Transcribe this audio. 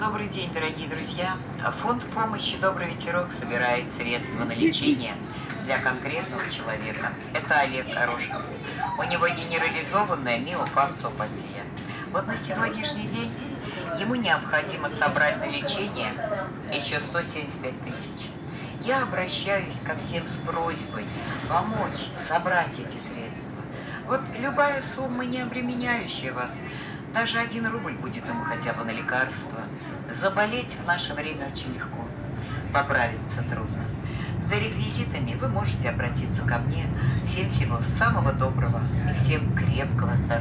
Добрый день, дорогие друзья! Фонд помощи «Добрый ветерок» собирает средства на лечение для конкретного человека. Это Олег Корошков. У него генерализованная миофасциопатия. Вот на сегодняшний день ему необходимо собрать на лечение еще 175 тысяч. Я обращаюсь ко всем с просьбой помочь собрать эти средства. Вот любая сумма, не обременяющая вас, даже один рубль будет ему хотя бы на лекарство. Заболеть в наше время очень легко, поправиться трудно. За реквизитами вы можете обратиться ко мне. Всем всего самого доброго и всем крепкого здоровья.